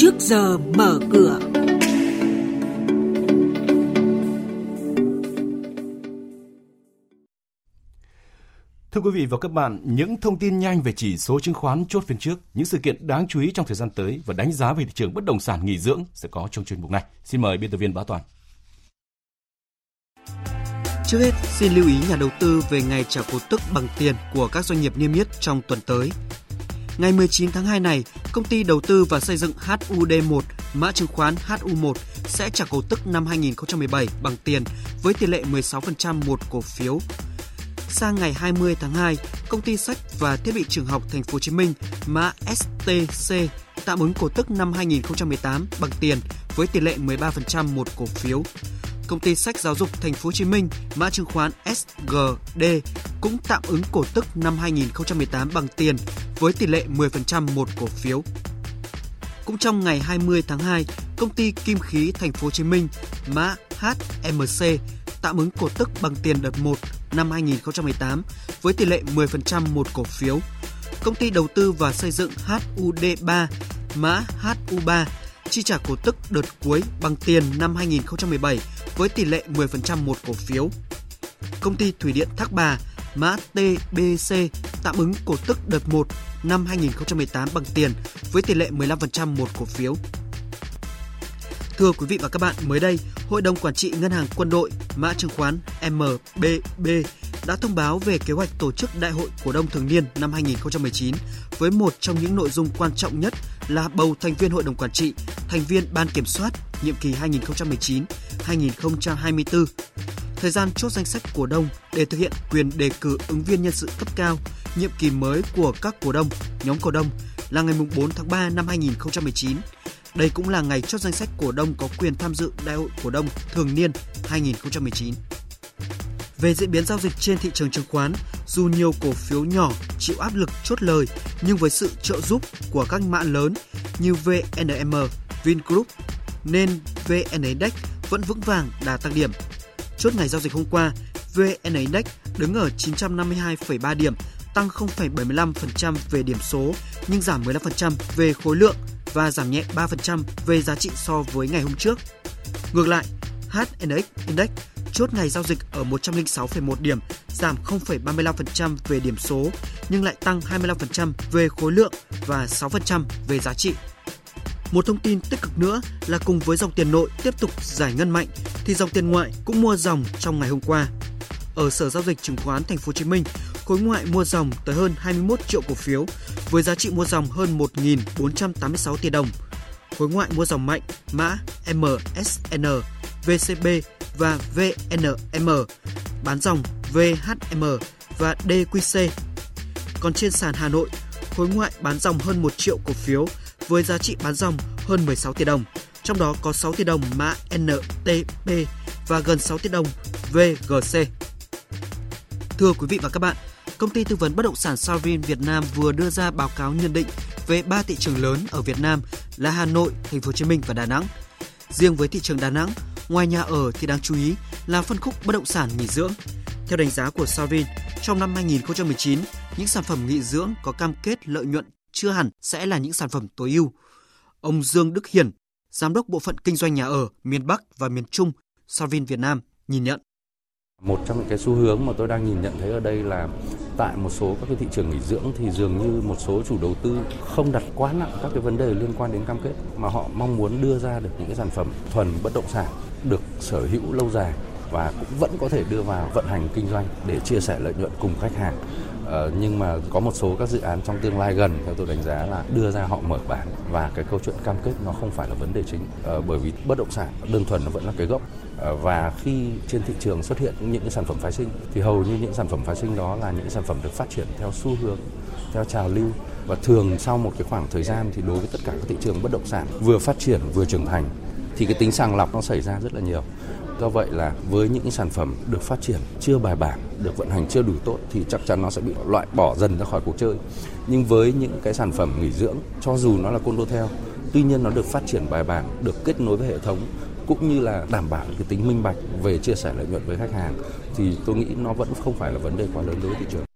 trước giờ mở cửa. Thưa quý vị và các bạn, những thông tin nhanh về chỉ số chứng khoán chốt phiên trước, những sự kiện đáng chú ý trong thời gian tới và đánh giá về thị trường bất động sản nghỉ dưỡng sẽ có trong chuyên mục này. Xin mời biên tập viên Bá Toàn. Trước hết, xin lưu ý nhà đầu tư về ngày trả cổ tức bằng tiền của các doanh nghiệp niêm yết trong tuần tới. Ngày 19 tháng 2 này, công ty đầu tư và xây dựng HUD1, mã chứng khoán HU1 sẽ trả cổ tức năm 2017 bằng tiền với tỷ lệ 16% một cổ phiếu. Sang ngày 20 tháng 2, công ty sách và thiết bị trường học Thành phố Hồ Chí Minh, mã STC tạm ứng cổ tức năm 2018 bằng tiền với tỷ lệ 13% một cổ phiếu công ty sách giáo dục Thành phố Hồ Chí Minh, mã chứng khoán SGD cũng tạm ứng cổ tức năm 2018 bằng tiền với tỷ lệ 10% một cổ phiếu. Cũng trong ngày 20 tháng 2, công ty Kim khí Thành phố Hồ Chí Minh, mã HMC tạm ứng cổ tức bằng tiền đợt 1 năm 2018 với tỷ lệ 10% một cổ phiếu. Công ty đầu tư và xây dựng HUD3, mã HU3 chi trả cổ tức đợt cuối bằng tiền năm 2017 với tỷ lệ 10% một cổ phiếu. Công ty Thủy điện Thác Bà, mã TBC tạm ứng cổ tức đợt 1 năm 2018 bằng tiền với tỷ lệ 15% một cổ phiếu. Thưa quý vị và các bạn, mới đây, Hội đồng Quản trị Ngân hàng Quân đội, mã chứng khoán MBB đã thông báo về kế hoạch tổ chức Đại hội cổ đông thường niên năm 2019 với một trong những nội dung quan trọng nhất là bầu thành viên hội đồng quản trị, thành viên ban kiểm soát nhiệm kỳ 2019-2024. Thời gian chốt danh sách cổ đông để thực hiện quyền đề cử ứng viên nhân sự cấp cao nhiệm kỳ mới của các cổ đông, nhóm cổ đông là ngày 4 tháng 3 năm 2019. Đây cũng là ngày chốt danh sách cổ đông có quyền tham dự Đại hội cổ đông thường niên 2019. Về diễn biến giao dịch trên thị trường chứng khoán, dù nhiều cổ phiếu nhỏ chịu áp lực chốt lời, nhưng với sự trợ giúp của các mã lớn như VNM, Vingroup, nên VN Index vẫn vững vàng đà tăng điểm. Chốt ngày giao dịch hôm qua, VN Index đứng ở 952,3 điểm, tăng 0,75% về điểm số nhưng giảm 15% về khối lượng và giảm nhẹ 3% về giá trị so với ngày hôm trước. Ngược lại, HNX Index chốt ngày giao dịch ở 106,1 điểm, giảm 0,35% về điểm số nhưng lại tăng 25% về khối lượng và 6% về giá trị. Một thông tin tích cực nữa là cùng với dòng tiền nội tiếp tục giải ngân mạnh thì dòng tiền ngoại cũng mua dòng trong ngày hôm qua. Ở Sở giao dịch chứng khoán Thành phố Hồ Chí Minh, khối ngoại mua dòng tới hơn 21 triệu cổ phiếu với giá trị mua dòng hơn 1.486 tỷ đồng. Khối ngoại mua dòng mạnh mã MSN, VCB và VNM, bán dòng VHM và DQC. Còn trên sàn Hà Nội, khối ngoại bán dòng hơn 1 triệu cổ phiếu với giá trị bán dòng hơn 16 tỷ đồng, trong đó có 6 tỷ đồng mã NTP và gần 6 tỷ đồng VGC. Thưa quý vị và các bạn, công ty tư vấn bất động sản Savin Việt Nam vừa đưa ra báo cáo nhận định về ba thị trường lớn ở Việt Nam là Hà Nội, Thành phố Hồ Chí Minh và Đà Nẵng. Riêng với thị trường Đà Nẵng, ngoài nhà ở thì đáng chú ý là phân khúc bất động sản nghỉ dưỡng. Theo đánh giá của Savin, trong năm 2019, những sản phẩm nghỉ dưỡng có cam kết lợi nhuận chưa hẳn sẽ là những sản phẩm tối ưu. Ông Dương Đức Hiển, Giám đốc Bộ phận Kinh doanh Nhà ở miền Bắc và miền Trung, Savin Việt Nam, nhìn nhận. Một trong những cái xu hướng mà tôi đang nhìn nhận thấy ở đây là tại một số các cái thị trường nghỉ dưỡng thì dường như một số chủ đầu tư không đặt quá nặng các cái vấn đề liên quan đến cam kết, mà họ mong muốn đưa ra được những cái sản phẩm thuần bất động sản, được sở hữu lâu dài và cũng vẫn có thể đưa vào vận hành kinh doanh để chia sẻ lợi nhuận cùng khách hàng. Ờ, nhưng mà có một số các dự án trong tương lai gần theo tôi đánh giá là đưa ra họ mở bán. Và cái câu chuyện cam kết nó không phải là vấn đề chính ờ, bởi vì bất động sản đơn thuần nó vẫn là cái gốc. Ờ, và khi trên thị trường xuất hiện những cái sản phẩm phái sinh thì hầu như những sản phẩm phái sinh đó là những sản phẩm được phát triển theo xu hướng theo trào lưu. Và thường sau một cái khoảng thời gian thì đối với tất cả các thị trường bất động sản vừa phát triển vừa trưởng thành thì cái tính sàng lọc nó xảy ra rất là nhiều. Do vậy là với những sản phẩm được phát triển chưa bài bản, được vận hành chưa đủ tốt thì chắc chắn nó sẽ bị loại bỏ dần ra khỏi cuộc chơi. Nhưng với những cái sản phẩm nghỉ dưỡng, cho dù nó là condotel, tuy nhiên nó được phát triển bài bản, được kết nối với hệ thống cũng như là đảm bảo cái tính minh bạch về chia sẻ lợi nhuận với khách hàng thì tôi nghĩ nó vẫn không phải là vấn đề quá lớn đối với thị trường.